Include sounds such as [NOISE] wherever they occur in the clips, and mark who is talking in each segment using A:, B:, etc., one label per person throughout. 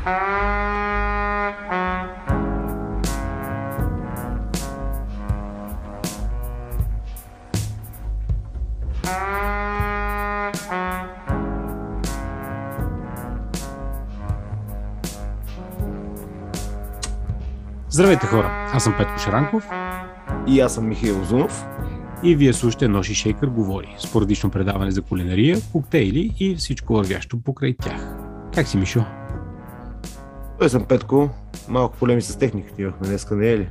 A: Здравейте хора, аз съм Петко Шаранков
B: И аз съм Михаил Зунов.
A: и вие слушате Ноши Шейкър говори, спорадично предаване за кулинария, коктейли и всичко вървящо покрай тях. Как си, Мишо?
B: Той съм Петко. Малко полеми с техниката имахме днеска, не е ли? [LAUGHS]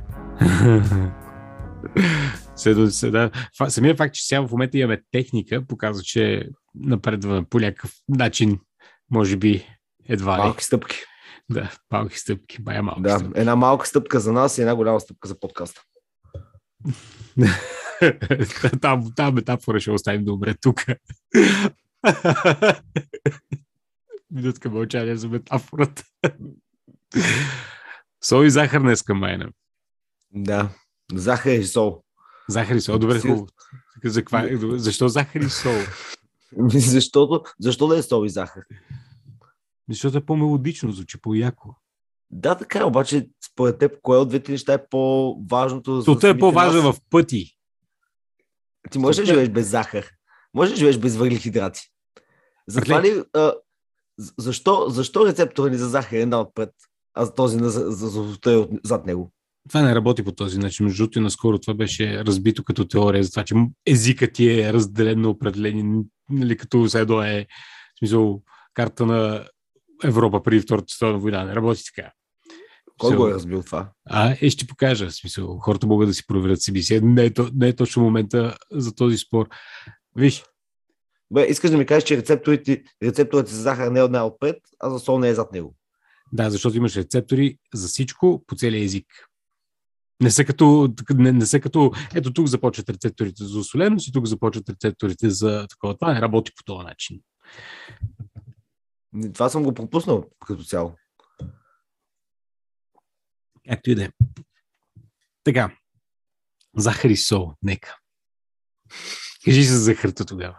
A: Седа. Фа- Самия факт, че сега в момента имаме техника, показва, че напредваме по някакъв начин, може би едва ли.
B: Малки стъпки.
A: Да, малки стъпки, бая малки
B: Да,
A: стъпки.
B: една малка стъпка за нас и една голяма стъпка за подкаста. [LAUGHS]
A: там, там метафора ще оставим добре тук. [LAUGHS] Минутка мълчание за метафората. Сол и захар днеска майна.
B: Да. Захар и сол.
A: Захар и сол, добре, хубаво. За каква, защо захар и сол?
B: Защото, защо да е сол и захар?
A: Защото е по-мелодично, звучи по-яко.
B: Да, така е, обаче според теб, кое от двете неща е по-важното?
A: Солта е по-важна
B: нас?
A: в пъти.
B: Ти можеш да живееш без захар? Можеш да живееш без въглехидрати? Затова ли... А, защо, защо рецептора ни за захар е една отпред, а този на, за, за, за, солта е зад него?
A: Това не работи по този начин. Между другото, наскоро това беше разбито като теория за това, че езикът ти е разделен на определени, нали, като едно е в смисъл, карта на Европа преди Втората световна война. Не работи така.
B: Кой го е разбил това?
A: А, е, ще покажа. В смисъл, хората могат да си проверят себе си. Не е, не е точно момента за този спор. Виж,
B: Бе, искаш да ми кажеш, че рецепторите, рецепторът за захар не е една отпред, а за сол не е зад него.
A: Да, защото имаш рецептори за всичко по целия език. Не са като, не, не са като, ето тук започват рецепторите за осоленост и тук започват рецепторите за такова. Това не работи по този начин.
B: Това съм го пропуснал като цяло.
A: Както и да е. Така. Захар и сол, нека. Кажи се за захарта тогава.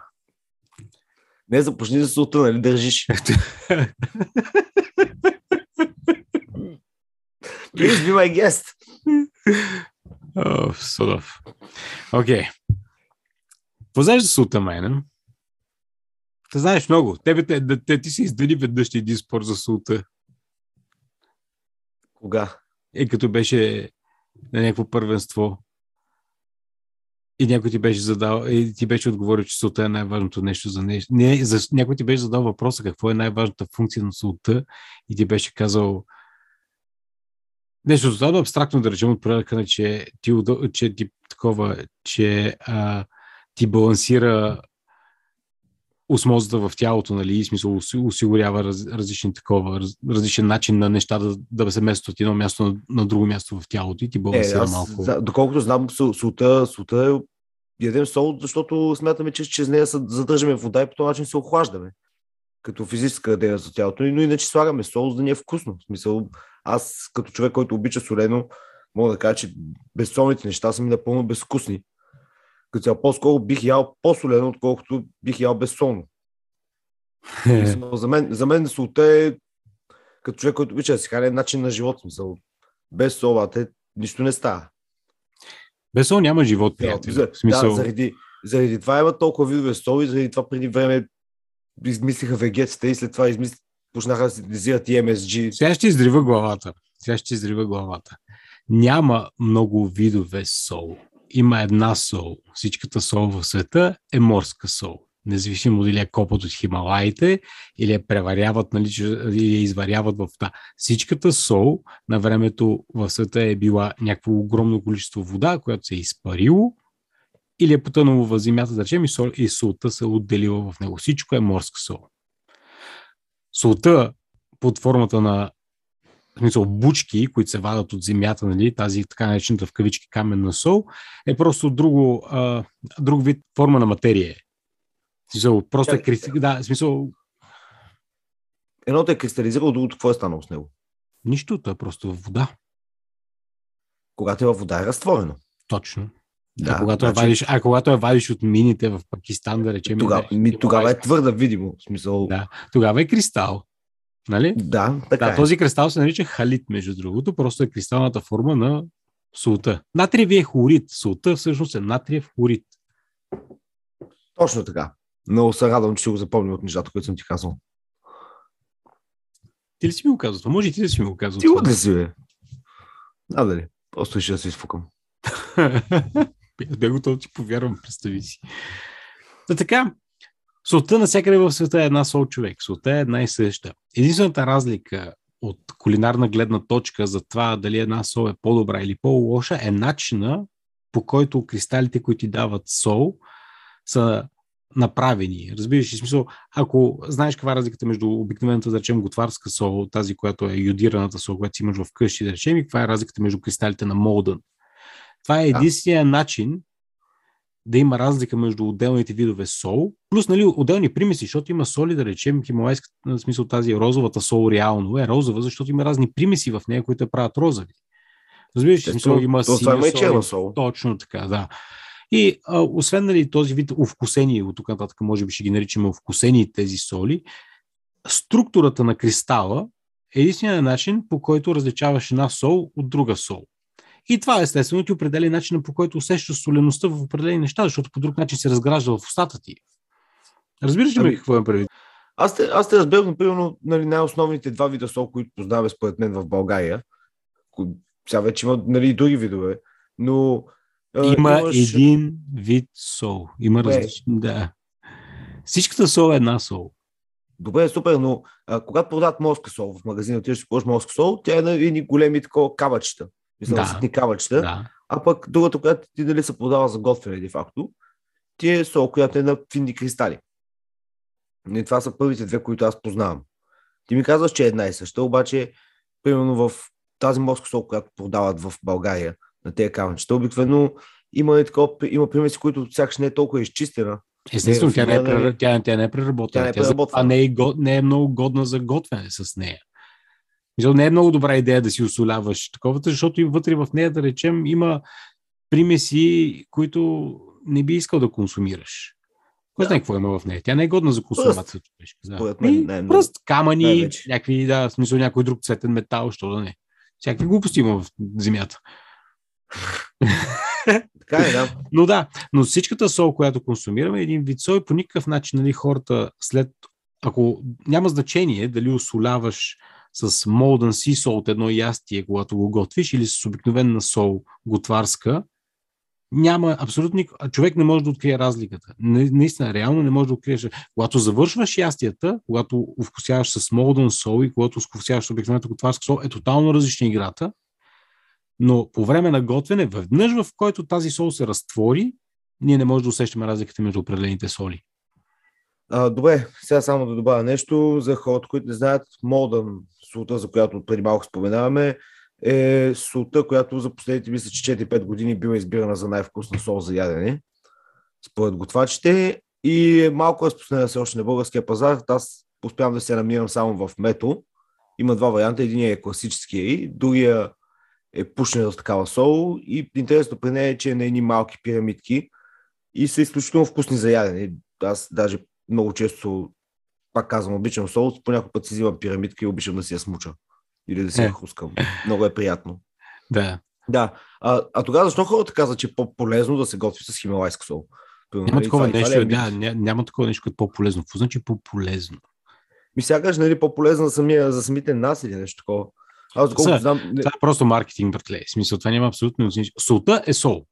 B: Не започни за солта, нали държиш. [LAUGHS] Please be my guest. [LAUGHS]
A: О, Содов. Окей. Какво знаеш за солта, майна? Те знаеш много. Тебе, те, те, те, ти си издали веднъж един спор за солта.
B: Кога?
A: Е, като беше на някакво първенство. И някой ти беше задал, и ти беше отговорил, че солта е най-важното нещо за нещо. Не, за, някой ти беше задал въпроса какво е най-важната функция на солта и ти беше казал нещо тотално абстрактно, да речем, от порядъка на, че ти, че ти такова, че а, ти балансира осмозата в тялото, нали, и смисъл оси- осигурява раз, различни такова, раз, различен начин на неща да, да се местят от едно място на, на друго място в тялото и ти
B: Е,
A: балансира
B: аз,
A: малко.
B: за, доколкото знам, солта, солта е ядем сол, защото смятаме, че чрез нея се задържаме вода и по този начин се охлаждаме. Като физическа дейност за тялото, но иначе слагаме сол, за да ни е вкусно. В смисъл, аз като човек, който обича солено, мога да кажа, че безсолните неща са ми напълно безвкусни. Като цяло по-скоро бих ял по-солено, отколкото бих ял безсолно. За, мен, за мен солта е като човек, който обича да си храни е начин на живот. Смисъл, без сол, те нищо не става.
A: Без сол няма живот, приятел.
B: За,
A: В смисъл,
B: да, заради, заради това има толкова видове сол и заради това преди време измислиха вегетите и след това измисли, почнаха да синтезират и MSG.
A: Сега ще издрива главата. Сега ще издрива главата. Няма много видове сол. Има една сол. Всичката сол в света е морска сол. Независимо дали е копът от Хималаите или я преваряват, нали, или я изваряват в вода. Всичката сол на времето в света е била някакво огромно количество вода, която се е изпарило или е потънало в земята, да речем, и, сол, и солта се е отделила в него. Всичко е морска сол. Солта под формата на в смисъл, бучки, които се вадат от земята, нали, тази така наречената в кавички каменна сол, е просто друго, а, друг вид форма на материя. е. В смисъл, просто е кристи... Да, в смисъл,
B: Едното е кристализирало, другото какво е станало с него?
A: нищо, то е просто вода.
B: Когато е във вода е разтворено.
A: Точно.
B: Да,
A: а, когато
B: значи-
A: е вадиш, а когато я вадиш от мините в Пакистан, да речем,
B: Тогава, ми,
A: да-
B: тогава е твърда, видимо. Смисъл,
A: Да. тогава е кристал. Нали?
B: Да, така
A: Да,
B: е.
A: този кристал се нарича халит, между другото, просто е кристалната форма на солта. Натриевия хлорид. Солта всъщност е натриев хлорид.
B: Точно така. Много се радвам, че си го запомнил от нещата, които съм ти казал.
A: Ти ли си ми го казал? Може и ти да си ми го казал.
B: Ти
A: това.
B: да си, бе. А, дали. Просто ще да се изфукам. [LAUGHS] [LAUGHS]
A: Бе готов ти повярвам, представи си. Та така, солта навсякъде в света е една сол човек. Солта е една и съща. Единствената разлика от кулинарна гледна точка за това дали една сол е по-добра или по-лоша е начина по който кристалите, които ти дават сол, са направени. Разбираш ли смисъл, ако знаеш каква е разликата между обикновената, да речем, готварска сол, тази, която е йодираната сол, която си имаш в къщи, да речем, и каква е разликата между кристалите на Молдън. Това е
B: Да.
A: единствения начин да има разлика между отделните видове сол, плюс нали, отделни примеси, защото има соли, да речем, хималайска, в смисъл тази розовата сол реално е розова, защото има разни примеси в нея, които я правят розови. Разбираш, в смисъл, има
B: То
A: синя сол,
B: сол.
A: точно така, да. И а, освен нали, този вид овкусени, от тук нататък може би ще ги наричаме овкусени тези соли, структурата на кристала е единствения начин, по който различаваш една сол от друга сол. И това естествено ти определя начина по който усещаш солеността в определени неща, защото по друг начин се разгражда в устата ти. Разбираш ли ме
B: Ами,
A: какво е предвид?
B: Аз те, аз те разбирам, но примерно нали, най-основните два вида сол, които познаваме според мен в България. Сега вече има нали, и други видове, но
A: Има
B: имаш-
A: един вид сол. Има различни. Да. Всичката сол е една сол.
B: Добре, супер, но а, когато продават морска сол в магазина, отиваш си купуваш морска сол, тя е на едни големи такова кабачета. Мисля,
A: Да.
B: ситни кабачета.
A: Да.
B: А пък другата, която ти дали се продава за готвене, де факто, ти е сол, която е на финни кристали. И това са първите две, които аз познавам. Ти ми казваш, че е една и съща, обаче, примерно в тази морска сол, която продават в България на тези камъчета, обикновено има, и такова, има примеси, които сякаш не е толкова изчистена.
A: Естествено, тя не, е,
B: рафинирана
A: прер- тя, тя не е преработена.
B: Тя не е
A: Тя не е, го- не е много годна за готвене с нея. Не е много добра идея да си осоляваш таковата, защото и вътре в нея, да речем, има примеси, които не би искал да консумираш. Кой
B: Да.
A: знае какво има в нея? Тя не е годна за консумация. човешка, Да.
B: според мен, не е.
A: Пръст, камъни,
B: Най-вече.
A: някакви, да, в смисъл някой друг цветен метал, що да не. Всякакви глупости има в земята.
B: Така е, да. [LAUGHS]
A: Но да, но всичката сол, която консумираме, е един вид сол и по никакъв начин нали, хората след, ако няма значение дали осоляваш с molden sea salt едно ястие, когато го готвиш, или с обикновена сол готварска, няма абсолютно никакъв... а Човек не може да открие разликата. Не, наистина, реално не може да откриеш. Когато завършваш ястията, когато вкусяваш с molden сол и когато вкусяваш с обикновената готварска сол, е тотално различна играта. Но по време на готвене, веднъж в който тази сол се разтвори, ние не можем да усещаме разликата между определените соли.
B: А, добре, сега само да добавя нещо за хората, които не знаят. Молдън, солта, за която преди малко споменаваме, е солта, която за последните, мисля, че 4-5 години била избирана за най-вкусна сол за ядене, според готвачите. И е малко разпространена все още на българския пазар. Аз успявам да се намирам само в мето. Има два варианта. Единият е класическия и другия е пушена с такава сол. И интересно при нея е, че е на едни малки пирамидки и са изключително вкусни за ядене. Аз даже много често, пак казвам, обичам сол, по някой път си взимам пирамидка и обичам да си я смуча. Или да си
A: Е.
B: я хускам. Много е приятно.
A: Да.
B: Да. А, а тогава защо хората казват, че е по-полезно да се готви с хималайска сол?
A: Няма
B: нали,
A: такова
B: това
A: нещо,
B: е
A: да,
B: мит?
A: ня, няма такова нещо като по-полезно. Какво значи по-полезно?
B: Ми сякаш, нали, по-полезно за, самия, за самите нас или нещо такова. Аз доколкото знам...
A: Това е просто маркетинг, братле. В смисъл, това няма абсолютно значение. Солта е сол.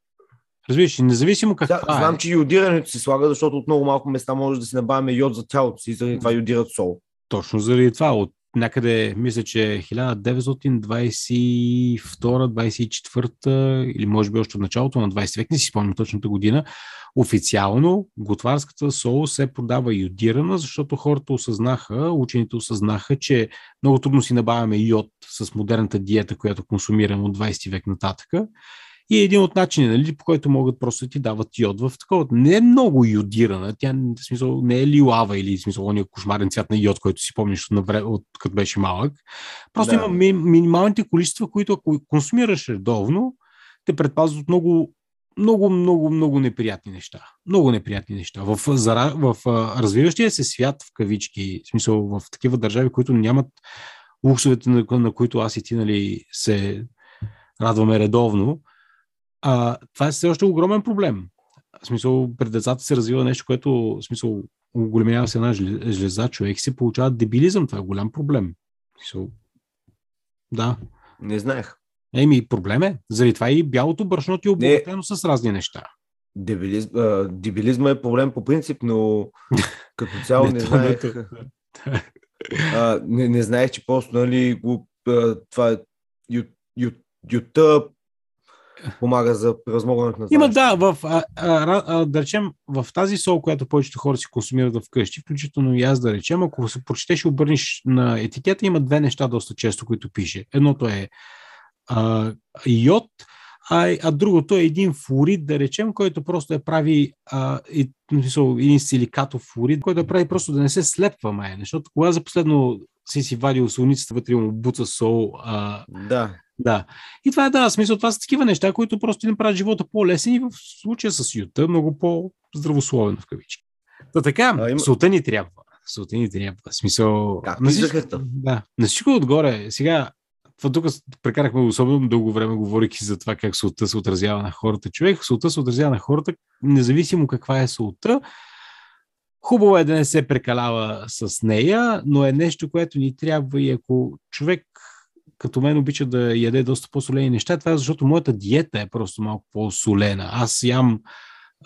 A: Разбираш, независимо
B: Да,
A: каква
B: знам,
A: е.
B: че йодирането се слага, защото от много малко места може да си набавяме йод за тялото си, заради това йодират сол.
A: Точно заради това. От някъде, мисля, че 1922-24 или може би още от началото на 20 век, не си спомням точната година, официално готварската сол се продава йодирана, защото хората осъзнаха, учените осъзнаха, че много трудно си набавяме йод с модерната диета, която консумираме от 20 век нататъка. И е един от начини, нали, по който могат просто да ти дават йод в такова. Не е много йодирана, тя в смисъл, не е лилава или в смисъл ония кошмарен цвят на йод, който си помниш от, навре- от като беше малък. Просто
B: Да.
A: има ми, минималните количества, които ако консумираш редовно, те предпазват от много много, много, много неприятни неща. Много неприятни неща. В, в, в, в развиващия се свят, в кавички, в смисъл в такива държави, които нямат луксовете, на, на които аз и ти нали, се радваме редовно, а, това е все още огромен проблем. В смисъл, пред децата се развива нещо, което, в смисъл, големява се една железа, човек и се получава дебилизъм. Това е голям проблем. В смисъл, да.
B: Не знаех.
A: Еми, проблем е. Заради това и бялото брашно ти е обогатено с разни неща.
B: Дебилизм, а, дебилизма е проблем по принцип, но [LAUGHS] като цяло не, не знаех. а, не, не знаех, че просто, нали, го, а, това е YouTube помага за превъзмогването на
A: Има, да, в, а, а, а, да речем, в тази сол, която повечето хора си консумират вкъщи, включително и аз да речем, ако се прочетеш и обърнеш на етикета, има две неща доста често, които пише. Едното е а, йод, а, а другото е един флорид, да речем, който просто е прави а, и, един силикатов флорид, който е прави просто да не се слепва май, защото кога за последно си си вадил солницата вътре му буца сол. А,
B: да.
A: Да. И това е, да, смисъл, това са такива неща, които просто ни правят живота по-лесен и в случая с юта много по-здравословен в кавички. Та така, а, има... солта ни трябва. Солта ни трябва. Смисъл...
B: Как на всичко,
A: да, на всичко отгоре. Сега, това тук прекарахме особено дълго време, говорики за това как солта се отразява на хората. Човек, солта се отразява на хората, независимо каква е солта. Хубаво е да не се прекалява с нея, но е нещо, което ни трябва и ако човек като мен обича да яде доста по-солени неща, това е защото моята диета е просто малко по-солена. Аз ям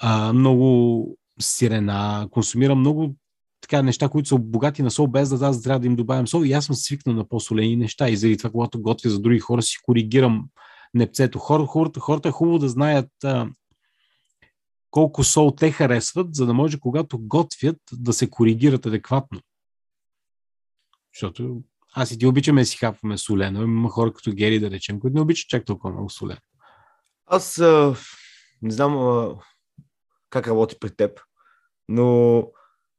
A: а, много сирена, консумирам много така неща, които са богати на сол, без да аз трябва да им добавям сол. И аз съм свикнал на по-солени неща. И заради това, когато готвя за други хора, си коригирам непцето. Хор, хората, хората е хубаво да знаят а, колко сол те харесват, за да може, когато готвят, да се коригират адекватно. Защото аз и ти обичаме да си хапваме солено. Има хора като Гери, да речем, които не обичат чак толкова много солено.
B: Аз а, не знам а, как работи при теб, но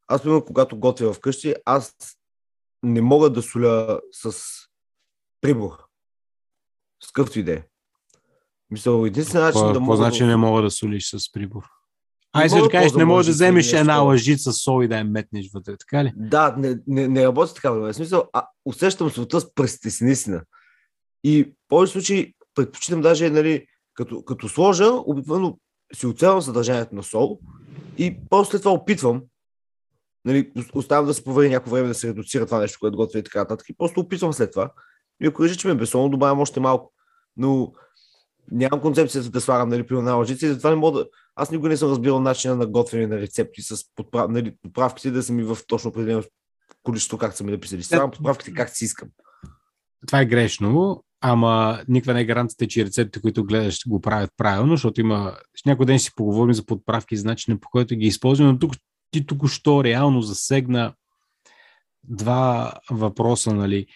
B: аз, примерно, когато готвя вкъщи, аз не мога да соля с прибор. С какъвто идея. Мисля, единствен начин да
A: мога... Какво значи не мога да солиш с прибор? Ай, се да кажеш, не можеш да вземеш една лъжица сол и да я метнеш вътре, така ли?
B: Да, не, не, не работи така. В смисъл, а, усещам света с наистина. И в повече случаи предпочитам даже, нали, като, като сложа, обикновено си оцелвам съдържанието на сол и после това опитвам, нали, оставам да се повери някакво време да се редуцира това нещо, което готвя и така нататък. И просто опитвам след това. И ако реши, че ме е безсолно, добавям още малко. Но нямам концепцията да слагам нали, при една лъжица и затова не мога да... Аз никога не съм разбирал начина на готвене на рецепти с подправ... нали, подправките да са ми в точно определено количество, как са ми написали. Слагам подправките как си искам.
A: Това е грешно, ама никаква не е гаранцията, че рецептите, които гледаш, го правят правилно, защото има... Някой ден си поговорим за подправки и за начина по който ги използваме, но тук ти току-що реално засегна два въпроса, нали?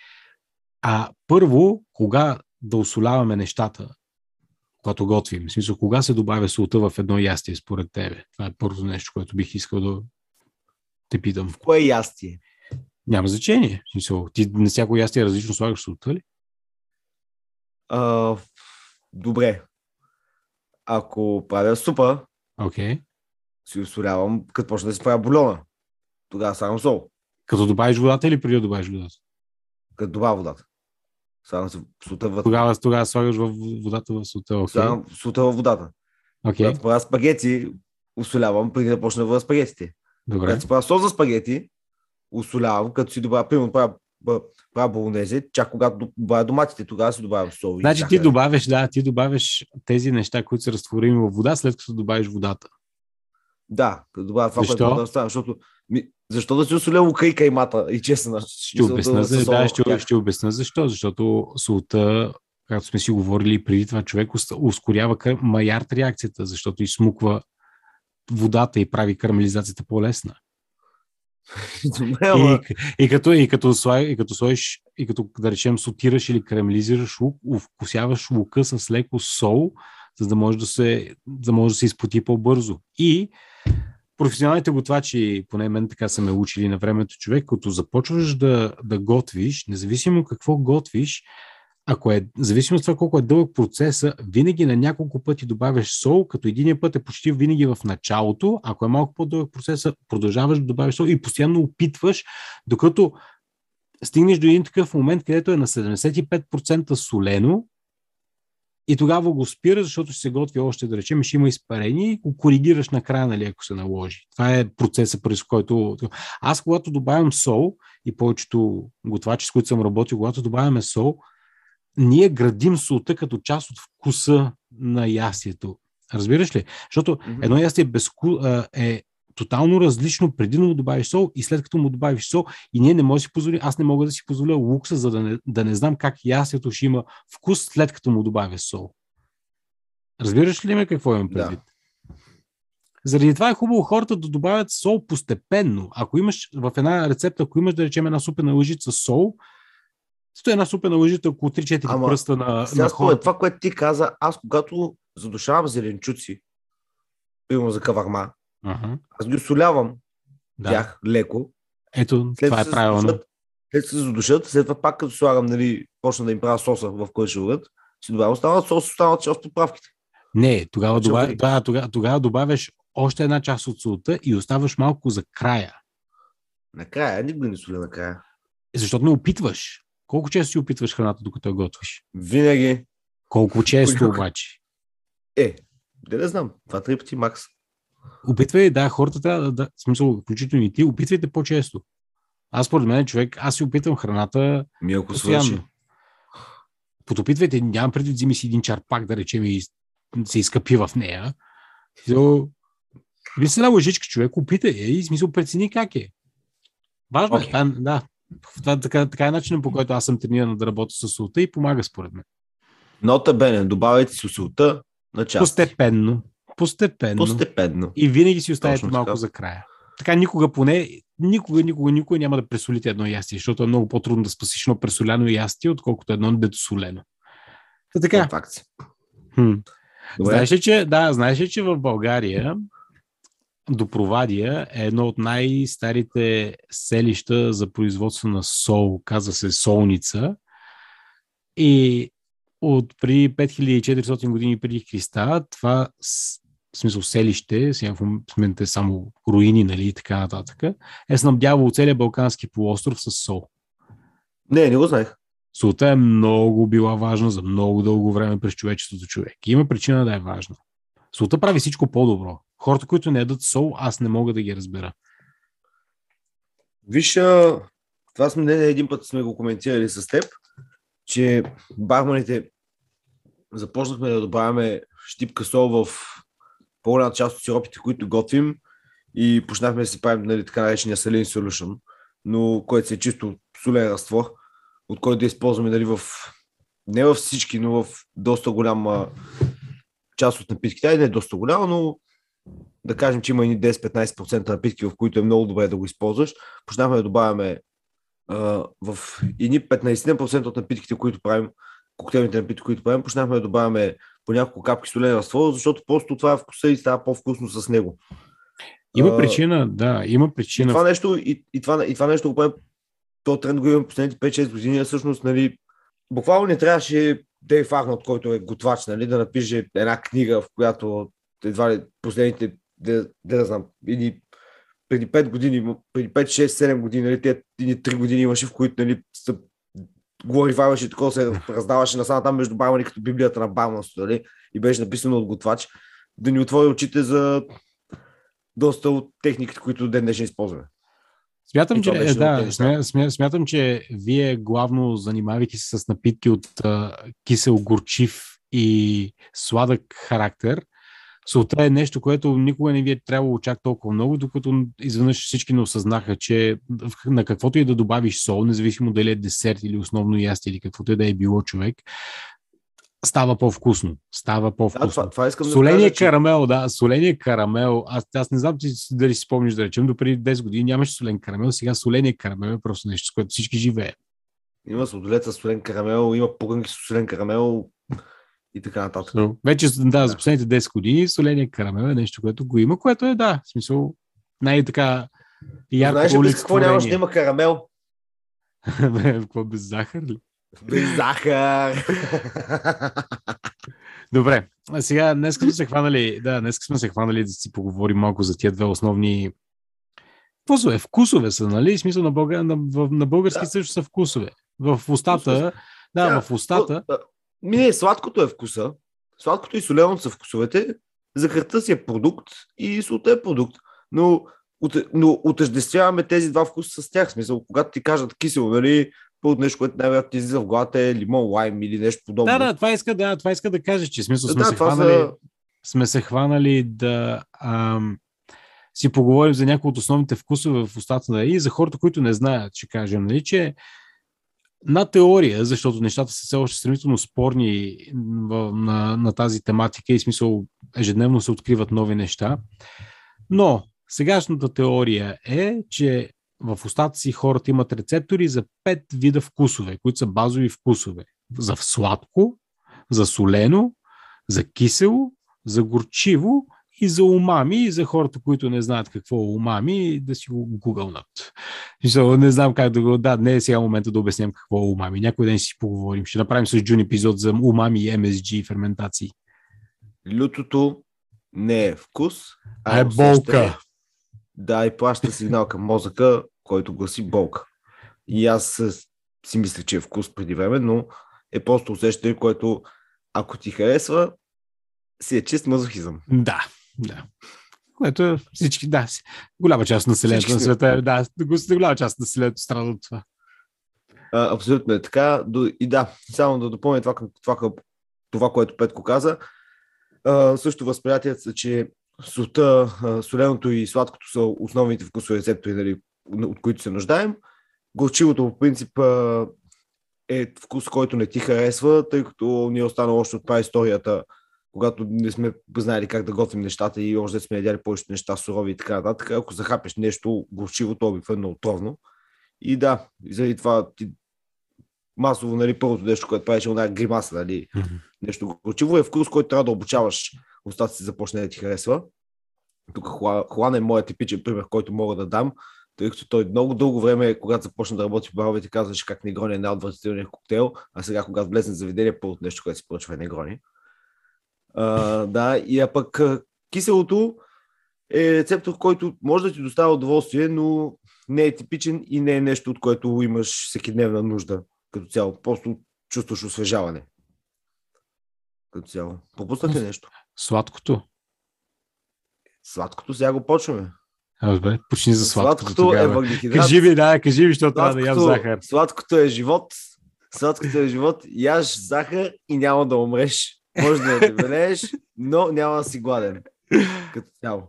A: А първо, кога да осоляваме нещата? Когато готвим? В смисъл, кога се добавя солта в едно ястие според тебе? Това е първото нещо, което бих искал да те питам.
B: В кое ястие?
A: Няма значение. В смисъл, ти на всяко ястие различно слагаш солта ли?
B: А, добре. Ако правя супа,
A: okay.
B: си осолявам, като почне да се правя бульона. Тогава слагам сол.
A: Като добавиш водата или преди да добавиш водата?
B: Като добавя водата. Слагам сута
A: вътре. Тогава, тогава слагаш в водата в сута. Okay.
B: Слагам сута в водата.
A: Okay.
B: Когато правя спагети, усолявам преди да почна да спагетите.
A: Добре.
B: Когато си правя сос за спагети, усолявам, като си добавя, примерно правя, правя болонезе, чак когато добавя доматите, тогава си добавям сол.
A: Значи ти добавяш, да, ти добавяш тези неща, които са разтворими в вода, след като добавиш водата.
B: Да, като добавя това, Защо? което да става, защото ми, защо да си осоля лука и каймата и честна?
A: Ще обясна, да, да, ще, ще обясна защо. Защото солта, както сме си говорили преди това, човек ускорява маярт реакцията, защото изсмуква водата и прави карамелизацията по-лесна. [LAUGHS] и, и, като, и, като, и като сложиш, и като да речем сотираш или карамелизираш лук, вкусяваш лука с леко сол, за да може да се, да може да се изпоти по-бързо. И професионалните готвачи, поне мен така са ме учили на времето човек, като започваш да, да готвиш, независимо какво готвиш, ако е, зависимо от това колко е дълъг процеса, винаги на няколко пъти добавяш сол, като единия път е почти винаги в началото, ако е малко по-дълъг процеса, продължаваш да добавяш сол и постоянно опитваш, докато стигнеш до един такъв момент, където е на 75% солено и тогава го спира, защото ще се готви още, да речем, ще има изпарение и го коригираш накрая, нали, ако се наложи. Това е процесът, през който... Аз, когато добавям сол и повечето готвачи, с които съм работил, когато добавяме сол, ние градим солта като част от вкуса на ястието. Разбираш ли? Защото едно ястие без, е тотално различно преди да му добавиш сол и след като му добавиш сол и ние не можем да си позволим, аз не мога да си позволя лукса, за да не, да не знам как ястието ще има вкус след като му добавя сол. Разбираш ли ме какво имам предвид? Да. Заради това е хубаво хората да добавят сол постепенно. Ако имаш в една рецепта, ако имаш да речем една супена лъжица сол, стои една супена лъжица около 3-4 пръста на,
B: сега
A: на хората.
B: Това, което ти каза, аз когато задушавам зеленчуци, примерно за каварма,
A: uh-huh.
B: аз ги осолявам да. тях леко.
A: Ето, след това е правилно.
B: Задушат, след се задушат, след това пак като слагам, нали, почна да им правя соса, в който ще си добавям останалата сос, останалата част от подправките.
A: Не, тогава, добав... да, тогава, тогава добавяш още една част от солта и оставаш малко за края.
B: Накрая, никога не соля накрая.
A: Защото не опитваш. Колко често си опитваш храната, докато я готвиш?
B: Винаги.
A: Колко често обаче?
B: Е, да не знам. Два-три пъти макс.
A: Опитвай, да, хората трябва да, да смисъл, включително и ти, опитвайте по-често. Аз, според мен, човек, аз си опитвам храната
B: Ми ако постоянно. Свърши.
A: Потопитвайте, нямам преди взими си един чарпак, да речем, и се изкъпи в нея. So, ви се една лъжичка, човек, опитай е и смисъл прецени как е. Важно okay. е. Това, да, това така, така е начинът по който аз съм трениран да работя с солта и помага според мен.
B: Нота бене, добавяйте си солта на част.
A: Постепенно. Постепенно.
B: Постепенно.
A: И винаги си оставите Точно малко така. за края. Така никога поне, никога, никога, никога няма да пресолите едно ястие, защото е много по-трудно да спасиш едно пресоляно ястие, отколкото едно недосолено. Та така.
B: Факт.
A: Хм. Знаеш ли, че, да, знаеш ли, че в България Допровадия е едно от най-старите селища за производство на сол, казва се Солница. И от при 5400 години преди Христа, това в смисъл селище, сега в момента е само руини, нали, и така нататък, е снабдявало целият Балкански полуостров с сол.
B: Не, не го знаех.
A: Солта е много била важна за много дълго време през човечеството човек. И има причина да е важна. Солта прави всичко по-добро. Хората, които не ядат сол, аз не мога да ги разбера.
B: Виж, това сме не един път сме го коментирали с теб, че барманите започнахме да добавяме щипка сол в по-голяма част от сиропите, които готвим и почнахме да си правим нали, така наречения saline solution, но който се е чисто солен разтвор, от който да използваме нали, в не във всички, но в доста голяма част от напитките. Не е доста голяма, но да кажем, че има и 10-15% напитки, в които е много добре да го използваш. Почнахме да добавяме uh, в едни 15% от напитките, които правим, коктейлните напитки, които правим, почнахме да добавяме по няколко капки столен разтвор, защото просто това е вкуса и става по-вкусно с него.
A: Има причина, да, има причина.
B: И това нещо, и, и, това, и това нещо го правим, то тренд го имам последните 5-6 години, всъщност, нали, буквално не трябваше Дейв Арнолд, който е готвач, нали, да напише една книга, в която едва ли последните, да, да, знам, или преди 5 години, преди 5, 6, 7 години, нали, тези 3 години имаше, в които нали, глорифаваше и такова се раздаваше насам там между бармани, като Библията на барманството, нали, и беше написано от готвач, да ни отвори очите за доста от техниките, които ден днешен използваме.
A: Смятам, че, е, да, смя, смя, смятам, че вие главно занимавайки се с напитки от а, кисел, горчив и сладък характер, солта е нещо, което никога не ви е трябвало чак толкова много, докато изведнъж всички не осъзнаха, че на каквото и да добавиш сол, независимо дали е десерт или основно ястие или каквото и да е било човек, става по-вкусно. Става по-вкусно. Да,
B: това, това искам
A: соления
B: да
A: кажа, карамел, че... да, соления карамел. Аз, аз не знам ти, дали си спомниш да речем, до преди 10 години нямаше солен карамел, сега соления карамел е просто нещо, с което всички живеят.
B: Има сладолет с солен карамел, има пуганки с солен карамел и така нататък.
A: So, вече, да, за последните 10 години соления карамел е нещо, което го има, което е, да, в смисъл, най-така
B: ярко Знаеш ли какво нямаш да има карамел? [LAUGHS]
A: какво без захар ли?
B: Без захар. [LAUGHS]
A: Добре, а сега днес сме се хванали, да, днес сме се хванали да си поговорим малко за тия две основни Вкусове, вкусове са, нали? В смисъл на, българ... на, на български да. също са вкусове. В устата, Вкусове. да, да, в устата.
B: Не, сладкото е вкуса. Сладкото и соленото са вкусовете. Захарта си е продукт и солта е продукт. Но, но отъждествяваме тези два вкуса с тях. В смисъл, когато ти кажат кисело, нали, първото нещо, което най-вероятно ти излиза в главата е лимон, лайм или нещо подобно.
A: Да, да, това иска да, това иска да каже, че смисъл сме, да, се хванали, са... сме се хванали да ам, си поговорим за някои от основните вкусове в устата на и за хората, които не знаят, ще кажем, нали, че на теория, защото нещата са все още сравнително спорни на, на тази тематика и смисъл ежедневно се откриват нови неща. Но сегашната теория е, че в устата си хората имат рецептори за пет вида вкусове, които са базови вкусове. За сладко, за солено, за кисело, за горчиво и за умами, и за хората, които не знаят какво е умами, да си го гугълнат. Не знам как да го... Да, не е сега момента да обясням какво е умами. Някой ден ще си поговорим. Ще направим с Джун епизод за умами и MSG ферментации.
B: Лютото не е вкус,
A: а, а е болка.
B: Да, и плаща сигнал към мозъка, който гласи болка. И аз си мислех, че е вкус преди време, но е просто усещане, което ако ти харесва, си е чист мазохизъм.
A: Да, да. Което всички, да, голяма част от населението на света, да, голяма част от населението страда от това.
B: А, абсолютно е така. И да, само да допълня това, това, това което Петко каза. А, също възприятията са, че солта, соленото и сладкото са основните вкусови рецептори, нали, от които се нуждаем. Горчивото по принцип е вкус, който не ти харесва, тъй като ни е останало още от това историята когато не сме знаели как да готвим нещата и още сме ядяли повечето неща сурови и така нататък, ако захапеш нещо горчиво, то обикновено отровно. И да, заради това ти масово, нали, първото нещо, което правиш е една гримаса, нали, mm-hmm. нещо горчиво е вкус, който трябва да обучаваш устата си започне да ти харесва. Тук Хуан е моят типичен пример, който мога да дам, тъй като той много дълго време, когато започна да работи в баровете, казваше как Негрони е най-отвратителният коктейл, а сега, когато влезне в заведение, първото нещо, което си поръчва е Негрони. А, да, и а пък киселото е рецептор, който може да ти доставя удоволствие, но не е типичен и не е нещо, от което имаш всекидневна нужда като цяло. Просто чувстваш освежаване. Като цяло. Пропуснахте нещо?
A: Сладкото.
B: Сладкото сега го почваме.
A: Добре, почни за сладкото.
B: Сладкото е въглехидрат.
A: Кажи ми, да, кажи ми, защото трябва да ям захар.
B: Сладкото е живот. Сладкото е живот. Яш захар и няма да умреш. Може да дебелееш, но няма да си гладен. Като цяло.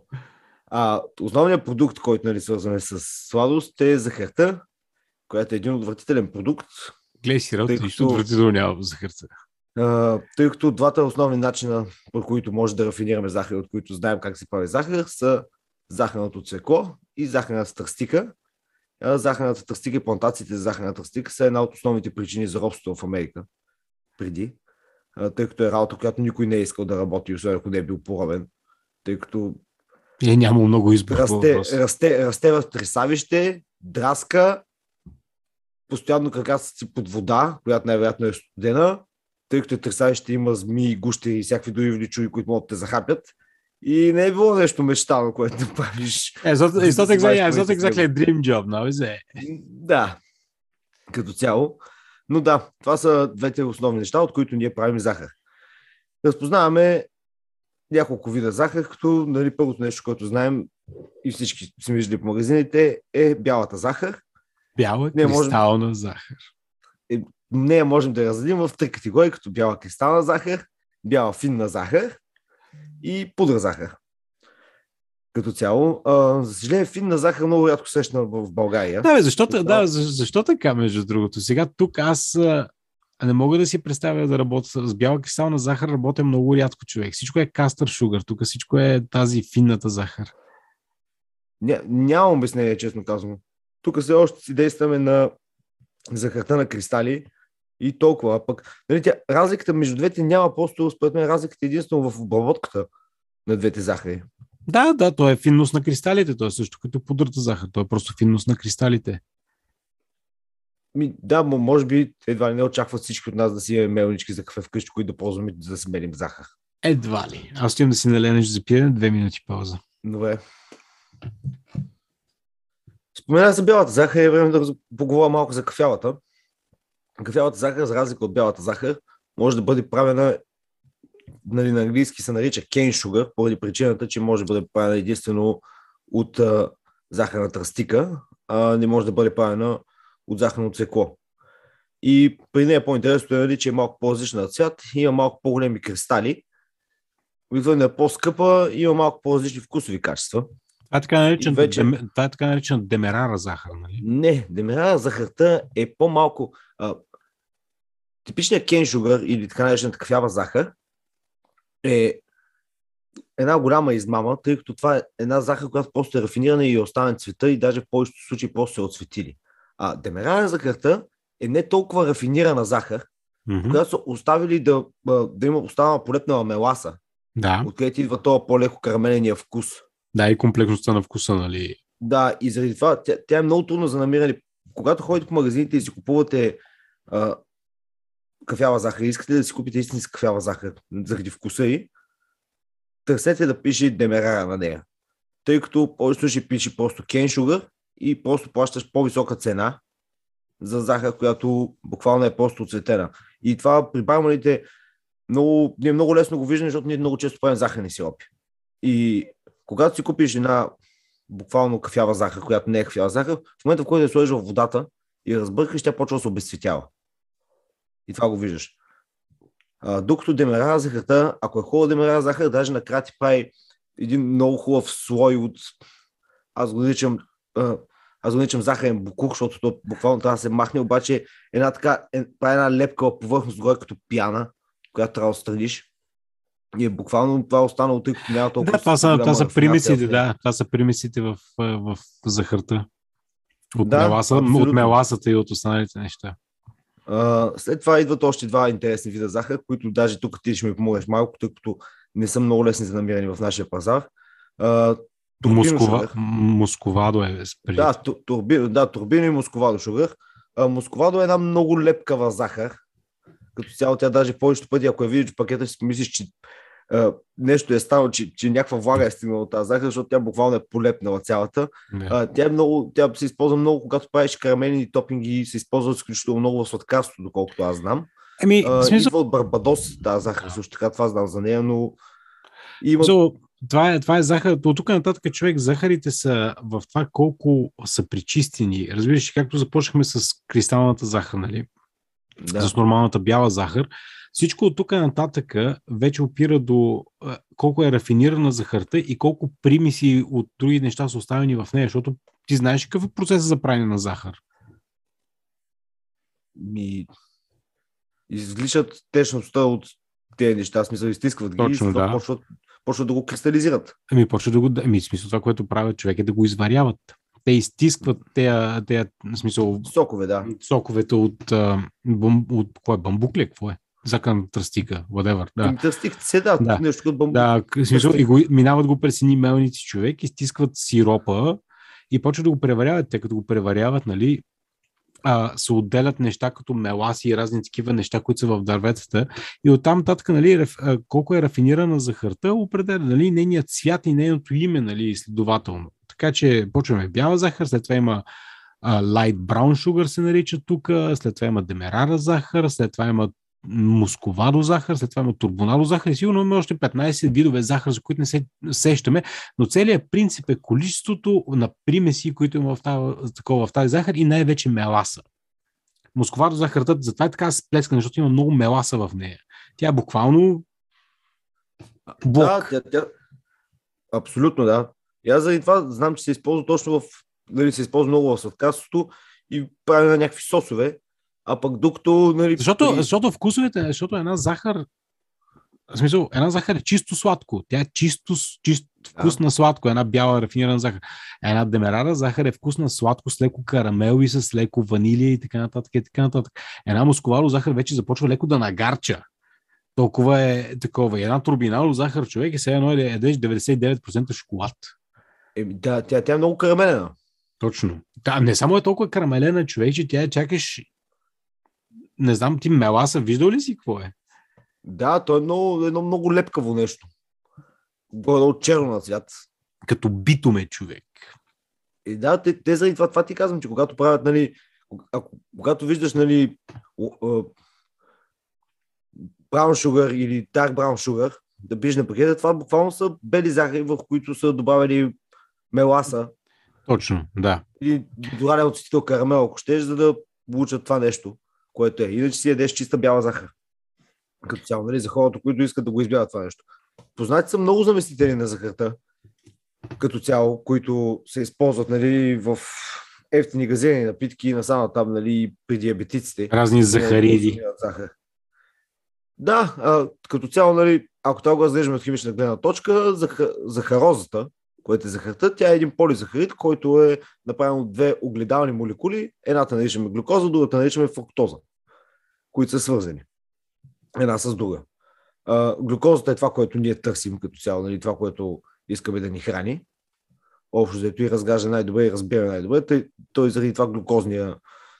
B: А, основният продукт, който нали, свързваме с сладост е захарта, която е един отвратителен продукт.
A: Гледай си, работа, нищо отвратително няма в захарта.
B: тъй като двата основни начина, по които може да рафинираме захар, от които знаем как се прави захар, са захарното цвекло и захарната тръстика. захарната тръстика и плантациите за захарната тръстика са една от основните причини за робството в Америка преди тъй като е работа, която никой не е искал да работи, освен ако не е бил поровен, тъй като
A: е нямало много избор.
B: Расте, расте, расте в тресавище, драска, постоянно краката си под вода, която най-вероятно е студена, тъй като тресавище има змии, гущи и всякакви други вличови, които могат да те захапят. И не е било нещо мечтано, което да правиш.
A: Е, it's not exactly, it's not exactly a dream job, no, is it?
B: Да, като цяло. Но да, това са двете основни неща, от които ние правим захар. Разпознаваме няколко вида захар, като нали, първото нещо, което знаем и всички си виждали по магазините, е бялата захар.
A: Бяла не кристална можем, захар.
B: Е, нея можем да я разделим в три категории, като бяла кристална захар, бяла финна захар и пудра захар като цяло. А, за съжаление, финна захар много рядко срещна в България.
A: Да, бе, защото, да, защо така, между другото? Сега тук аз не мога да си представя да работя с бяла кристална захар, работя много рядко човек. Всичко е кастър шугар, тук всичко е тази финната захар.
B: Ня, нямам обяснение, честно казвам. Тук все още си действаме на захарта на кристали и толкова. А пък, нали, тя, разликата между двете няма просто, според мен, разликата е единствено в обработката на двете захари.
A: Да, да, то е финност на кристалите. То е също като пудрата захар. То е просто финност на кристалите.
B: Ми, да, може би едва ли не очакват всички от нас да си имаме мелнички за кафе вкъщи, които да ползваме за да смерим захар.
A: Едва ли. Аз отивам да си налея нещо за пиене, две минути пауза.
B: Добре. Спомена за бялата захар е време да поговоря малко за кафявата. Кафявата захар, за разлика от бялата захар, може да бъде правена нали, на английски се нарича cane sugar, поради причината, че може да бъде правена единствено от а, захарна тръстика, а не може да бъде правена от захарно цвекло. И при нея по-интересното е, нали, че е малко по-различна цвят, има малко по-големи кристали, обикновено е по-скъпа и има малко по-различни вкусови качества.
A: Това е така наричан, вече... дем... това е така наричан демерара захар, нали?
B: Не, демерара захарта е по-малко... А, типичният кен шугър или така наречената кафява захар е една голяма измама, тъй като това е една захар, която просто е рафинирана и е оставен цвета и даже в повечето случаи просто се отсветили. А демерара захарта е не толкова рафинирана захар, mm-hmm. която са оставили да, да има останала полепнала меласа,
A: да.
B: откъдето идва този по-леко карамеления вкус.
A: Да, и комплексността на вкуса, нали?
B: Да, и заради това тя, тя е много трудно за намиране. Когато ходите по магазините и си купувате а, кафява захар, искате да си купите истинска кафява захар заради вкуса й, търсете да пише демерара на нея. Тъй като повечето ще пише просто кен шугър и просто плащаш по-висока цена за захар, която буквално е просто оцветена. И това при барманите много, ние много лесно го виждаме, защото ние много често правим захарни сиропи. И когато си купиш една буквално кафява захар, която не е кафява захар, в момента в който я сложиш в водата и разбъркаш, тя почва да се обезцветява. И това го виждаш. А, докато демерара захарта, ако е хубава демерара захар, даже накрая ти прави един много хубав слой от... Аз го наричам аз го наричам захарен букук, защото то буквално трябва да се махне, обаче една така, е, прави една лепка повърхност горе като пяна, която трябва да отстраниш. И е буквално това е останало, тъй като няма толкова.
A: Да, това са, това са примесите, да. Това са примесите в, в захарта. От, да, меласа, от меласата и от останалите неща.
B: Uh, след това идват още два интересни вида захар, които даже тук ти ще ми помогнеш малко, тъй като не са много лесни за намиране в нашия пазар. Uh,
A: Москова, московадо е.
B: Преди. Да, турбино, да, турбино и московадо шугър. Московадо е една много лепкава захар. Като цяло тя даже повечето пъти, ако я видиш в пакета, си помислиш, че а, нещо е станало, че, че някаква влага е стигнала тази захар, защото тя буквално е полепнала цялата. А, тя, е много, тя се използва много, когато правиш карамелини топинги, се използва изключително много в сладкарството, доколкото аз знам.
A: Еми, а,
B: смисъл... Идва от Барбадос тази захар, също така това знам за нея, но
A: има... So, това е, това е захар. От тук нататък човек, захарите са в това колко са причистени. Разбираш, както започнахме с кристалната захар, нали? Да. С нормалната бяла захар. Всичко от тук нататък вече опира до колко е рафинирана захарта и колко примиси от други неща са оставени в нея, защото ти знаеш какъв е процесът за правене на захар.
B: Ми... Изличат течността от тези неща, смисъл изтискват ги
A: Точно,
B: и
A: да.
B: почват почват да го кристализират.
A: Ами, почват да го. Ами, смисъл това, което правят човек е да го изваряват. Те изтискват тези, те, смисъл,
B: сокове, да.
A: Соковете от, от, от кое, бамбук ли? Какво е? Закън тръстика, whatever. Да.
B: Тръстик, се, да, да, нещо като бамбук.
A: Да, смисъл, и го, минават го през едни мелници човек, изтискват сиропа и почват да го преваряват. Те като го преваряват, нали, а, се отделят неща като меласи и разни такива неща, които са в дърветата. И оттам татък, нали, колко е рафинирана захарта, определя нали, нейният цвят и нейното име, нали, следователно. Така че почваме бяла захар, след това има а, light brown sugar се нарича тук, след това има демерара захар, след това има мусковадо захар, след това има турбонадо захар и сигурно има още 15 видове захар, за които не се сещаме, но целият принцип е количеството на примеси, които има в тази, такова, в тази захар и най-вече меласа. Московадо захарта, затова е така сплескана, защото има много меласа в нея. Тя е буквално
B: блок. Да, тя, тя... Абсолютно, да. И аз заради това знам, че се използва точно в... Нали, се използва много в сладкарството и прави на някакви сосове, а пък докато... Нали,
A: защото, при... защото вкусовете, защото една захар в смисъл, една захар е чисто сладко. Тя е чисто, чист вкусна да. сладко, една бяла рафинирана захар. Една демерара захар е вкусна сладко с леко карамел и с леко ванилия и така нататък и така нататък. Една мускуларо захар вече започва леко да нагарча. Толкова е такова. И една турбинало захар човек е все едно едеш 99% шоколад.
B: Еми, да, тя, тя е много карамелена.
A: Точно. Да, не само е толкова карамелена човек, че тя чакаш не знам, ти меласа, виждал ли си какво е?
B: Да, то е много, едно много лепкаво нещо. Горе от черно на цвят.
A: Като битуме човек.
B: И да, те, те заради това, това ти казвам, че когато правят, нали, ако, когато виждаш, нали, браун шугър или dark браун шугър, да биш на пакета, това буквално са бели захари, в които са добавили меласа.
A: Точно, да.
B: Или дорален от карамел, ако щеш, за да получат това нещо което е. Иначе си ядеш чиста бяла захар. Като цяло, нали, за хората, които искат да го избягат това нещо. Познати са много заместители на захарта, като цяло, които се използват нали, в ефтини газени напитки, насама там нали, при диабетиците.
A: Разни захариди.
B: Захар. Да, а, като цяло, нали, ако това го разглеждаме от химична гледна точка, захарозата, което е захарта, тя е един полизахарид, който е направен от две огледални молекули. Едната наричаме глюкоза, другата наричаме фруктоза, които са свързани. Една с друга. А, глюкозата е това, което ние търсим като цяло, нали, това, което искаме да ни храни. Общо взето и разгажда най-добре и разбира най-добре. Той, той заради това глюкозния,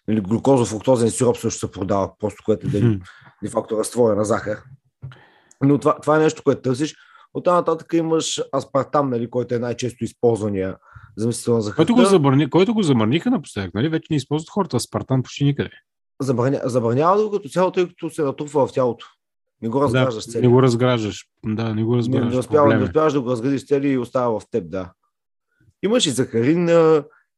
B: нали, глюкозо-фруктозен сироп също се продава, просто което е де факто разтворена захар. Но това, това е нещо, което търсиш. От тази нататък имаш аспартам, нали, който е най-често използвания заместител на захарта.
A: Който го, забърни, който го замърниха напоследък, нали? вече не използват хората аспартам почти никъде.
B: Забраня, забранява го като цяло, тъй като се натрупва в тялото. Не го разграждаш
A: да, Не го разграждаш. Да, не го разбираш.
B: Не, не, успява, не успяваш да го разградиш цели и остава в теб, да. Имаш и захарин.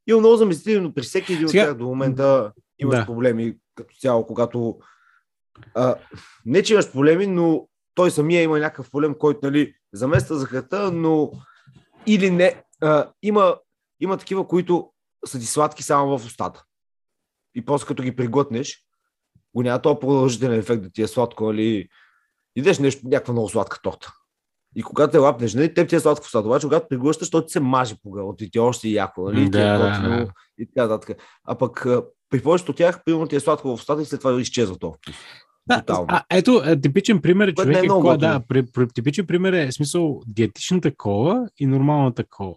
B: Има много заместители, но при всеки един Сега... от тях до момента имаш да. проблеми като цяло, когато а, не, че имаш проблеми, но той самия има някакъв проблем, който нали, замества захарта, но или не. А, има, има такива, които са ти сладки само в устата. И после като ги приглътнеш, го няма този продължителен ефект да ти е сладко, нали? Идеш нещо, някаква много сладка торта. И когато те лапнеш, нали, теб ти е сладко в устата, обаче когато приглъщаш, то ти се мажи по гърлото и ти е още яко, нали?
A: Да,
B: е
A: да, да.
B: И така нататък. А пък при повечето от тях, примерно ти е сладко в устата и след това изчезва вкус.
A: Да, а, ето, е, типичен пример е човек, е кола, да, при, при, типичен пример е смисъл диетичната кола и нормалната кола.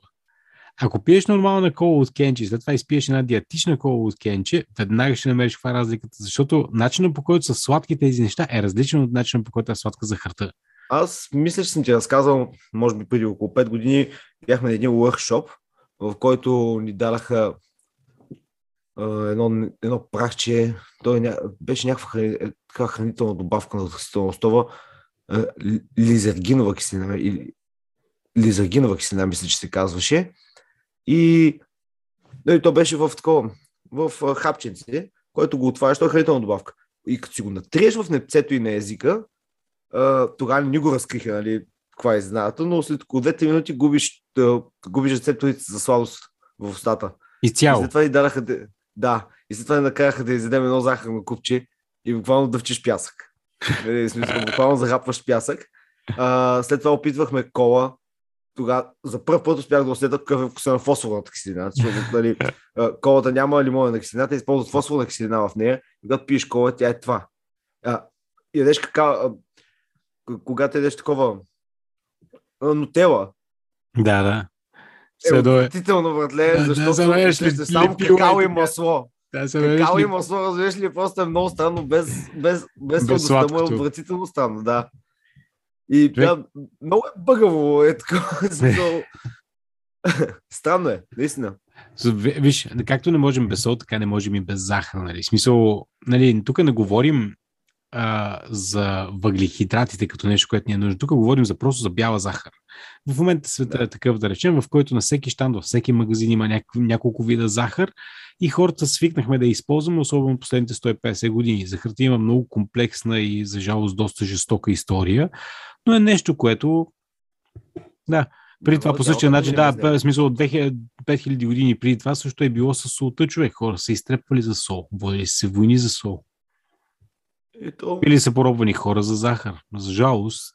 A: Ако пиеш нормална кола от кенче, след това изпиеш една диетична кола от кенче, веднага ще намериш каква е разликата, защото начинът по който са сладки тези неща е различен от начинът по който е сладка захарта.
B: Аз мисля, че съм ти разказал, може би преди около 5 години, бяхме на един workshop, в който ни дадаха едно, едно прахче, той ня... беше някаква храни... Е, хранителна добавка на растителна основа, лизергинова киселина, или лизергинова киселина, мисля, че се казваше. И нали, то беше в такова, в хапченце, който го отваряш, той е хранителна добавка. И като си го натриеш в непцето и на езика, тогава не го разкриха, нали, каква е знаната, но след около 2 минути губиш, губиш рецепторите за сладост в устата.
A: И цяло.
B: И след това ни дадаха, да, и след това накараха да изядем едно захарно купче и буквално дъвчиш пясък. Нали, смисъл, буквално захапваш пясък. А, след това опитвахме кола. Тогава за първ път успях да усетя какъв е вкуса на фосфорната киселина, защото нали, колата няма лимонена киселина, те използват фосфорна киселина в нея. Когато пиеш кола, тя е това. А, ядеш какао, когато ядеш такова нотела.
A: Да, да.
B: Е, отвратително, братле, защото да, да, ще само какао и масло. Да, какао и масло, разбираш ли, просто е много странно, без, без, без, без сладкото му е отвратително странно, да. И да, много е бъгаво, е такова. [LAUGHS] [LAUGHS] Странно е, наистина.
A: Виж, както не можем без сол, така не можем и без захар. Нали? Смисъл, нали, тук не говорим а, за въглехидратите като нещо, което ни е нужно. Тук говорим за просто за бяла захар. В момента света да. е такъв, да речем, в който на всеки щанд, във всеки магазин има няко, няколко вида захар и хората свикнахме да я използваме, особено последните 150 години. Захарта има много комплексна и, за жалост, доста жестока история, но е нещо, което да, при това по същия начин, да, в смисъл от 5000 години преди това също е било с солта човек. Хора са изтрепвали за сол, водили се войни за сол. Ето... Или са поробвани хора за захар. За жалост.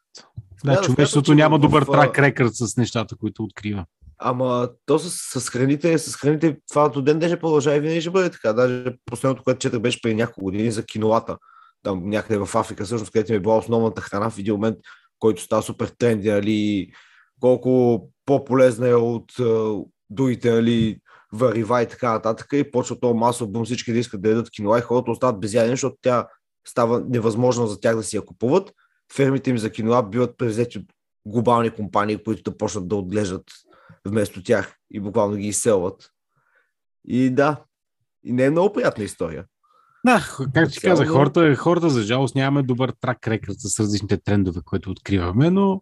A: Да, да човечеството няма в... добър трак рекърд с нещата, които открива.
B: Ама то с, с храните, с храните това до ден ден продължава и винаги ще бъде така. Даже последното, което четах беше преди няколко години за кинолата. Там някъде в Африка, всъщност, където ми е била основната храна в един момент, който става супер тренди, али, колко по-полезна е от uh, другите, али, варива и така нататък и почва това масово бум всички да искат да ядат киноа и хората остават без ядене, защото тя става невъзможно за тях да си я купуват. Фермите им за киноа биват превзети от глобални компании, които да почнат да отглеждат вместо тях и буквално ги изселват. И да, и не е много приятна история.
A: Да, както ти казах, хората, хората за жалост нямаме добър трак рекърд с различните трендове, които откриваме, но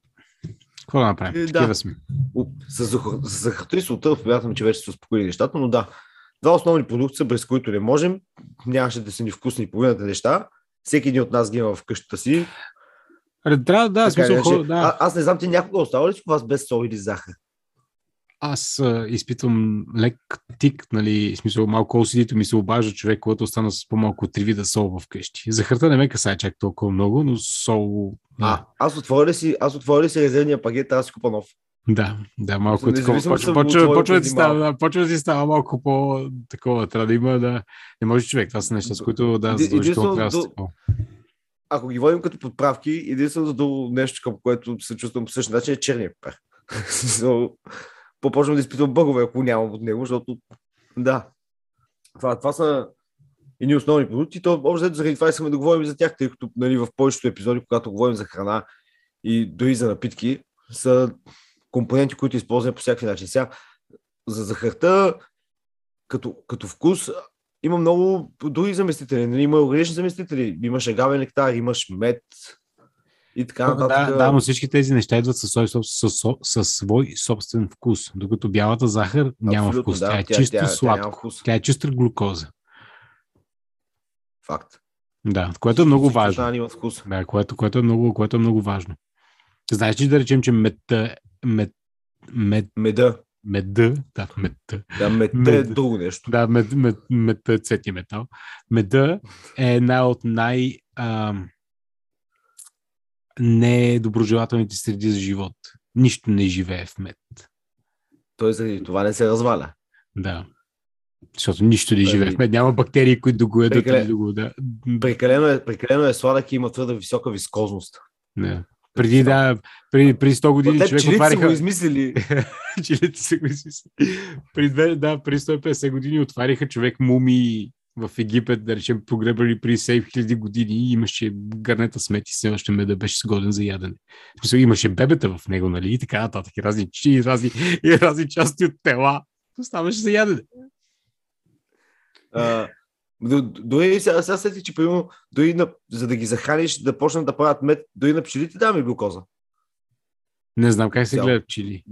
A: какво да направим?
B: Е, да.
A: Такива сме.
B: С с захарта и солта смятам, че вече са успокоили нещата, но да. Два основни продукта, без които не можем. Нямаше да са ни вкусни половината неща. Всеки един от нас ги има в къщата си.
A: Трябва, да,
B: Така
A: смисъл, хора, да.
B: а, аз не знам, ти някога остава ли си вас без сол или захар?
A: Аз а, изпитвам лек тик, нали, смисъл малко OCD-то ми се обажда човек, който остана с по-малко три вида сол вкъщи. Захарта не ме касае чак толкова много, но сол...
B: А, аз отворя си, аз отворя си резервния пакет, да си купа нов.
A: Да, да, малко е такова. Почва, почва, почва, да става, почва да ти става малко по-такова. Трябва да има да... Не може човек, това са неща, с които да, задължително трябва да.
B: Ако ги водим като подправки, единственото нещо, към което се чувствам по същия начин е черния пепер. So, [LAUGHS] По-почвам да изпитвам бъгове, ако нямам от него, защото да. Това, това са едни основни продукти. То, общо заради това искаме да говорим за тях, тъй като нали, в повечето епизоди, когато говорим за храна и дори за напитки, са компоненти, които използваме по всякакви начин. Сега, за захарта, като, като вкус, има много други заместители. Нали? Има органични заместители. Имаш агавен нектар, имаш мед и така нататък.
A: Да, да, но всички тези неща идват със свой, със, със, свой собствен вкус, докато бялата захар няма
B: Абсолютно,
A: вкус.
B: да.
A: Тя е
B: Тя-
A: чисто
B: тя- тя
A: сладко.
B: вкус.
A: Тя е чиста глюкоза.
B: Факт.
A: Да, което е много важно. Да, което, което, е много, което е много важно. Знаеш ли да речем, че медта, мед, мед,
B: Меда.
A: меда, да, медта,
B: Да, медта е
A: Мед.
B: друго нещо.
A: да, мед, мед, медта е цветния метал. Меда е една от най- ам, недоброжелателните среди за живот. Нищо не живее в мед.
B: Той заради това не се разваля.
A: Да. Защото нищо не живее в мед. Няма бактерии, които да го ядат
B: Прекале-
A: или да.
B: Прекалено е, прекалено е сладък и има твърде висока вискозност.
A: не. Преди, да, преди, преди 100 години
B: Те
A: човек
B: пчелите са
A: отваряха...
B: го измислили. [LAUGHS]
A: Чилите са го измислили. При, да, при 150 години отваряха човек муми в Египет, да речем, погребали при 7000 години и имаше гарнета смет и все още меда беше сгоден за ядене. Смисъл, имаше бебета в него, нали? И така нататък. И разни, чи- и разни, и разни части от тела. Оставаше за ядене.
B: До- Дори сега, сега сетих, че примерно, дори на, за да ги захраниш, да почнат да правят мед, дори на пчелите даваме глюкоза.
A: Не знам как се
B: Цяло.
A: гледат пчели.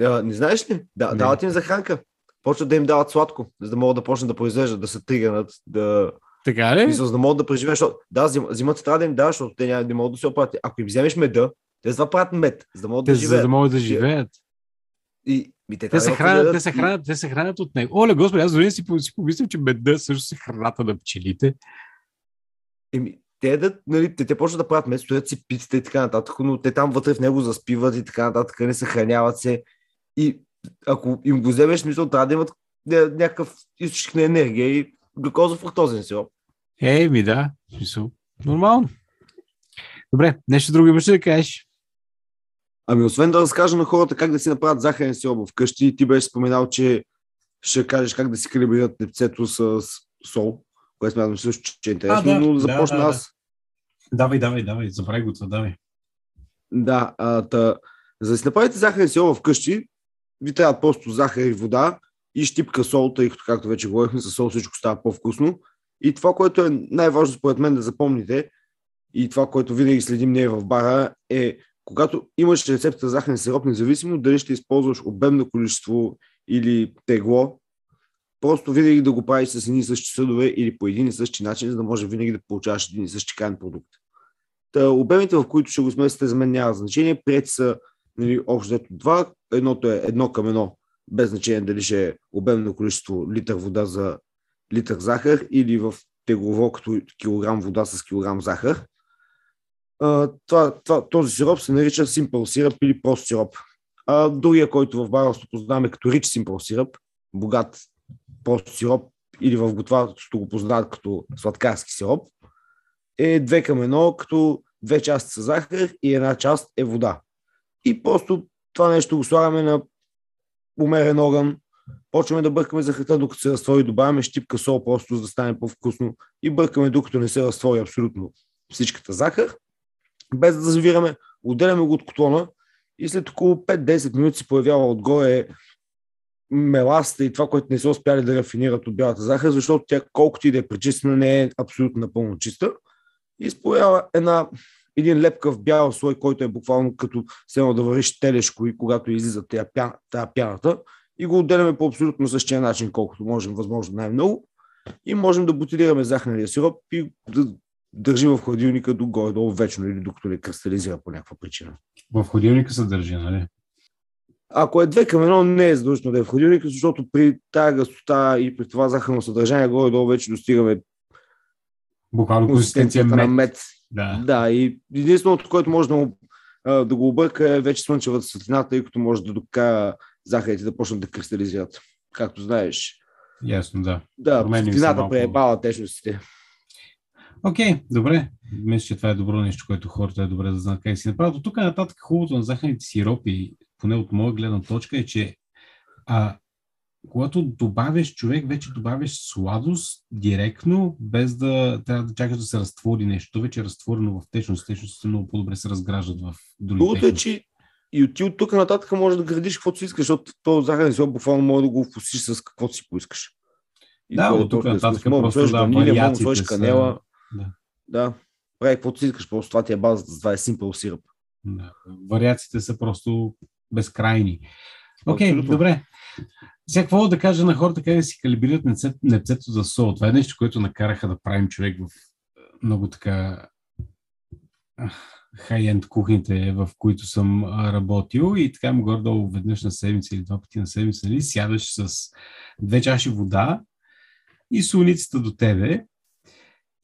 B: А, не знаеш ли? Да,
A: Не.
B: дават им захранка. Почват да им дават сладко, за да могат да почнат да произвеждат, да се тригърнат, да,
A: Така ли?
B: Мисля, за да могат да преживеят, защото да, зим, зимата трябва да им даваш, защото те няма, не могат да се оправят. Ако им вземеш меда, те за това правят мед, за да могат
A: Те,
B: да
A: за
B: живеят.
A: да могат да живеят.
B: И, и те,
A: Те се,
B: да
A: хранят, те, се хранят, те се хранят от него. Оле, господи, аз дори си, си помислям, че меда също се храната на пчелите.
B: Еми, те, ядат, нали, те, те почват да правят мед, стоят си пиците и така нататък, но те там вътре в него заспиват и така нататък, не съхраняват се. И ако им го вземеш, мисля, трябва да имат ня- някакъв източник на енергия и глюкоза фруктозен сироп.
A: Е, ми да, смисъл. Нормално. Добре, нещо друго имаш ли да кажеш?
B: Ами, освен да разкажа на хората как да си направят захарен сироп вкъщи, ти беше споменал, че ще кажеш как да си калибрират лепцето с сол, което смятам също, че е интересно,
A: А, да,
B: но започна
A: да, да.
B: аз.
A: Давай, давай, давай, забравяй го това, давай.
B: Да, а, та, за да си направите захарен сироп вкъщи, ви трябва просто захар и вода и щипка сол, тъй като, както вече говорихме, с сол всичко става по-вкусно. И това, което е най-важно според мен да запомните, и това, което винаги следим ние в бара, е когато имаш рецепта за захарен сироп, независимо дали ще използваш обемно количество или тегло, просто винаги да го правиш с едни и същи съдове или по един и същи начин, за да може винаги да получаваш един и същи крайен продукт. Та, обемите, в които ще го смесите, за мен няма значение. Прияти са нали, общо взето два. Едното е едно към едно, без значение дали ще е обемно количество литър вода за литър захар или в теглово като килограм вода с килограм захар. Това, това, този сироп се нарича Simple сироп или прост сироп. А другия, който в баровство познаваме като Rich Simple сироп, богат прост сироп или в готварството го познават като сладкарски сироп, е 2 към 1, като две части са захар и една част е вода. И просто това нещо го слагаме на умерен огън, почваме да бъркаме захарта, докато се разтвори, добавяме щипка сол, просто за да стане по-вкусно и бъркаме, докато не се разтвори абсолютно всичката захар, без да завираме, отделяме го от котлона и след около 5-10 минути се появява отгоре меласта и това, което не са успяли да рафинират от бялата захар, защото тя колкото и да е пречистена, не е абсолютно напълно чиста. И споява една, един лепкав бял слой, който е буквално като седно да вариш телешко и когато излиза тая, пя, тая пяната и го отделяме по абсолютно същия начин, колкото можем, възможно най-много. И можем да бутилираме захарния сироп и да държи в хладилника до горе-долу вечно или докато не кристализира по някаква причина.
A: В хладилника се държи, нали?
B: Ако е две към едно, не е задължително да е в хладилника, защото при тази гъстота и при това захарно съдържание горе-долу вече достигаме
A: Буквално консистенция
B: на мед.
A: Да.
B: да, и единственото, което може да, му, да го обърка е вече слънчевата светлина, тъй като може да докара захарите да почнат да кристализират. Както знаеш.
A: Ясно, да.
B: Да, светлината преебава течностите.
A: Окей, okay, добре. Мисля, че това е добро нещо, което хората е добре да знаят как си направят. тук нататък хубавото на захарните сиропи, поне от моя гледна точка, е, че а, когато добавяш човек, вече добавяш сладост директно, без да трябва да чакаш да се разтвори нещо. То вече е разтворено в течност. Течностите много по-добре се разграждат в други
B: Другото е, че и от, от тук нататък може да градиш каквото си искаш, защото този захарен сироп буквално може да го вкусиш с каквото си поискаш.
A: И да, от тук нататък просто да, ванилия, може да сложиш
B: канела. Да. да. Прави каквото си искаш, просто това ти е базата, това е simple сироп.
A: Да. Вариациите са просто безкрайни. Окей, okay, добре. Сега какво да кажа на хората, как да си калибрират непцето за сол? Това е нещо, което накараха да правим човек в много така хай-енд кухните, в които съм работил и така му гордо веднъж на седмица или два пъти на седмица, нали, сядаш с две чаши вода и солницата до тебе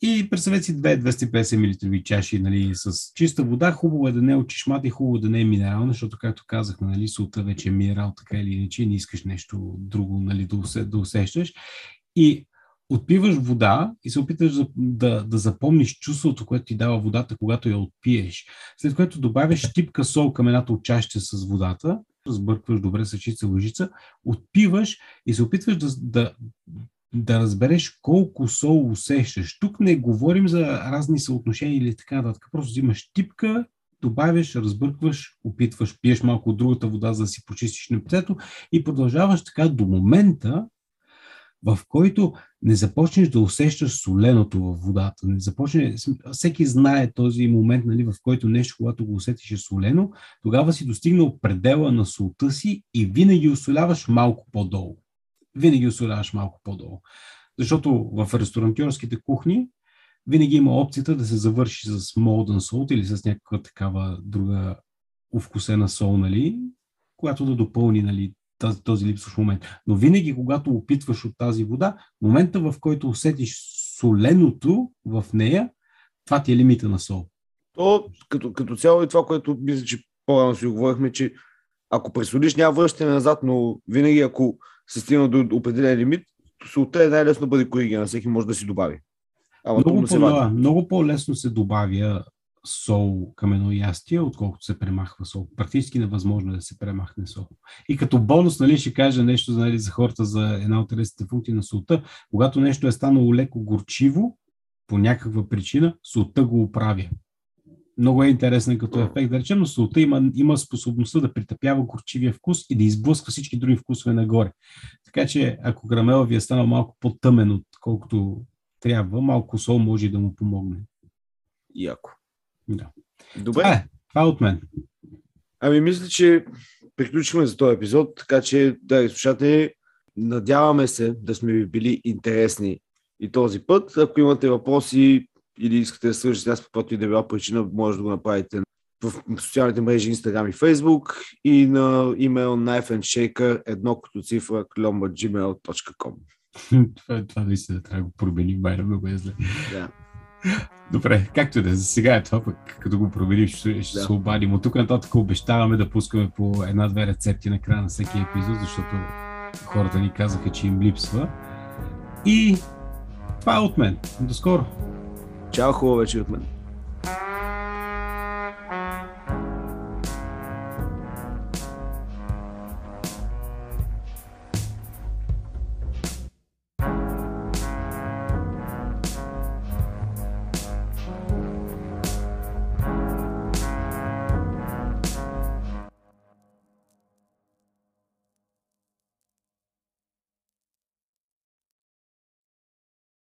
A: и представете си 2-250 мл чаши нали, с чиста вода. Хубаво е да не е от и хубаво е да не е минерална, защото, както казахме, нали, солта вече е минерал, така или иначе, не искаш нещо друго нали, да, усе, да усещаш. И отпиваш вода и се опиташ да, да, да запомниш чувството, което ти дава водата, когато я отпиеш. След което добавяш типка сол към едната от чашите с водата, разбъркваш добре с чиста лъжица, отпиваш и се опитваш да, да, да разбереш колко сол усещаш. Тук не говорим за разни съотношения или така нататък. Просто взимаш типка, добавяш, разбъркваш, опитваш, пиеш малко от другата вода, за да си почистиш непцето и продължаваш така до момента, в който не започнеш да усещаш соленото в водата. Не започне, всеки знае този момент, нали, в който нещо, когато го усетиш е солено, тогава си достигнал предела на солта си и винаги усоляваш малко по-долу винаги осоляваш малко по-долу. Защото в ресторантьорските кухни винаги има опцията да се завърши с molten salt или с някаква такава друга увкусена сол, нали, която да допълни нали, този, този липсващ момент. Но винаги, когато опитваш от тази вода, момента в който усетиш соленото в нея, това ти е лимита на сол.
B: То, като, като цяло и това, което мисля, че по-рано си говорихме, че ако пресолиш, няма връщане назад, но винаги ако се стигна до определен лимит, солта е най-лесно бъде коригирана, всеки може да си добави.
A: Ама много, по, да, много по-лесно се добавя сол към едно ястие, отколкото се премахва сол. Практически невъзможно е да се премахне сол. И като бонус, нали, ще кажа нещо нали, за хората за една от телесните функции на солта. Когато нещо е станало леко горчиво, по някаква причина, солта го оправя много е интересен като ефект, да речем, но солта има, има способността да притъпява горчивия вкус и да изблъсква всички други вкусове нагоре. Така че, ако грамела ви е станал малко по-тъмен, отколкото трябва, малко сол може да му помогне.
B: Яко.
A: Да. Добре. Това е, това е от мен.
B: Ами, мисля, че приключихме за този епизод, така че, да, слушатели, надяваме се да сме ви били интересни и този път. Ако имате въпроси, или искате да свържете с каквато и да била причина, може да го направите в социалните мрежи Instagram и Facebook и на имейл knifeandshaker едно като цифра klomba.gmail.com [LAUGHS]
A: това, това наистина трябва да го променим, майна много е зле. Да. Добре, както и да е, за сега е това, пък като го променим, ще, ще да. се обадим. От тук нататък обещаваме да пускаме по една-две рецепти на края на всеки епизод, защото хората ни казаха, че им липсва. И това е от мен. До скоро!
B: Чао, хубаво вечер от мен.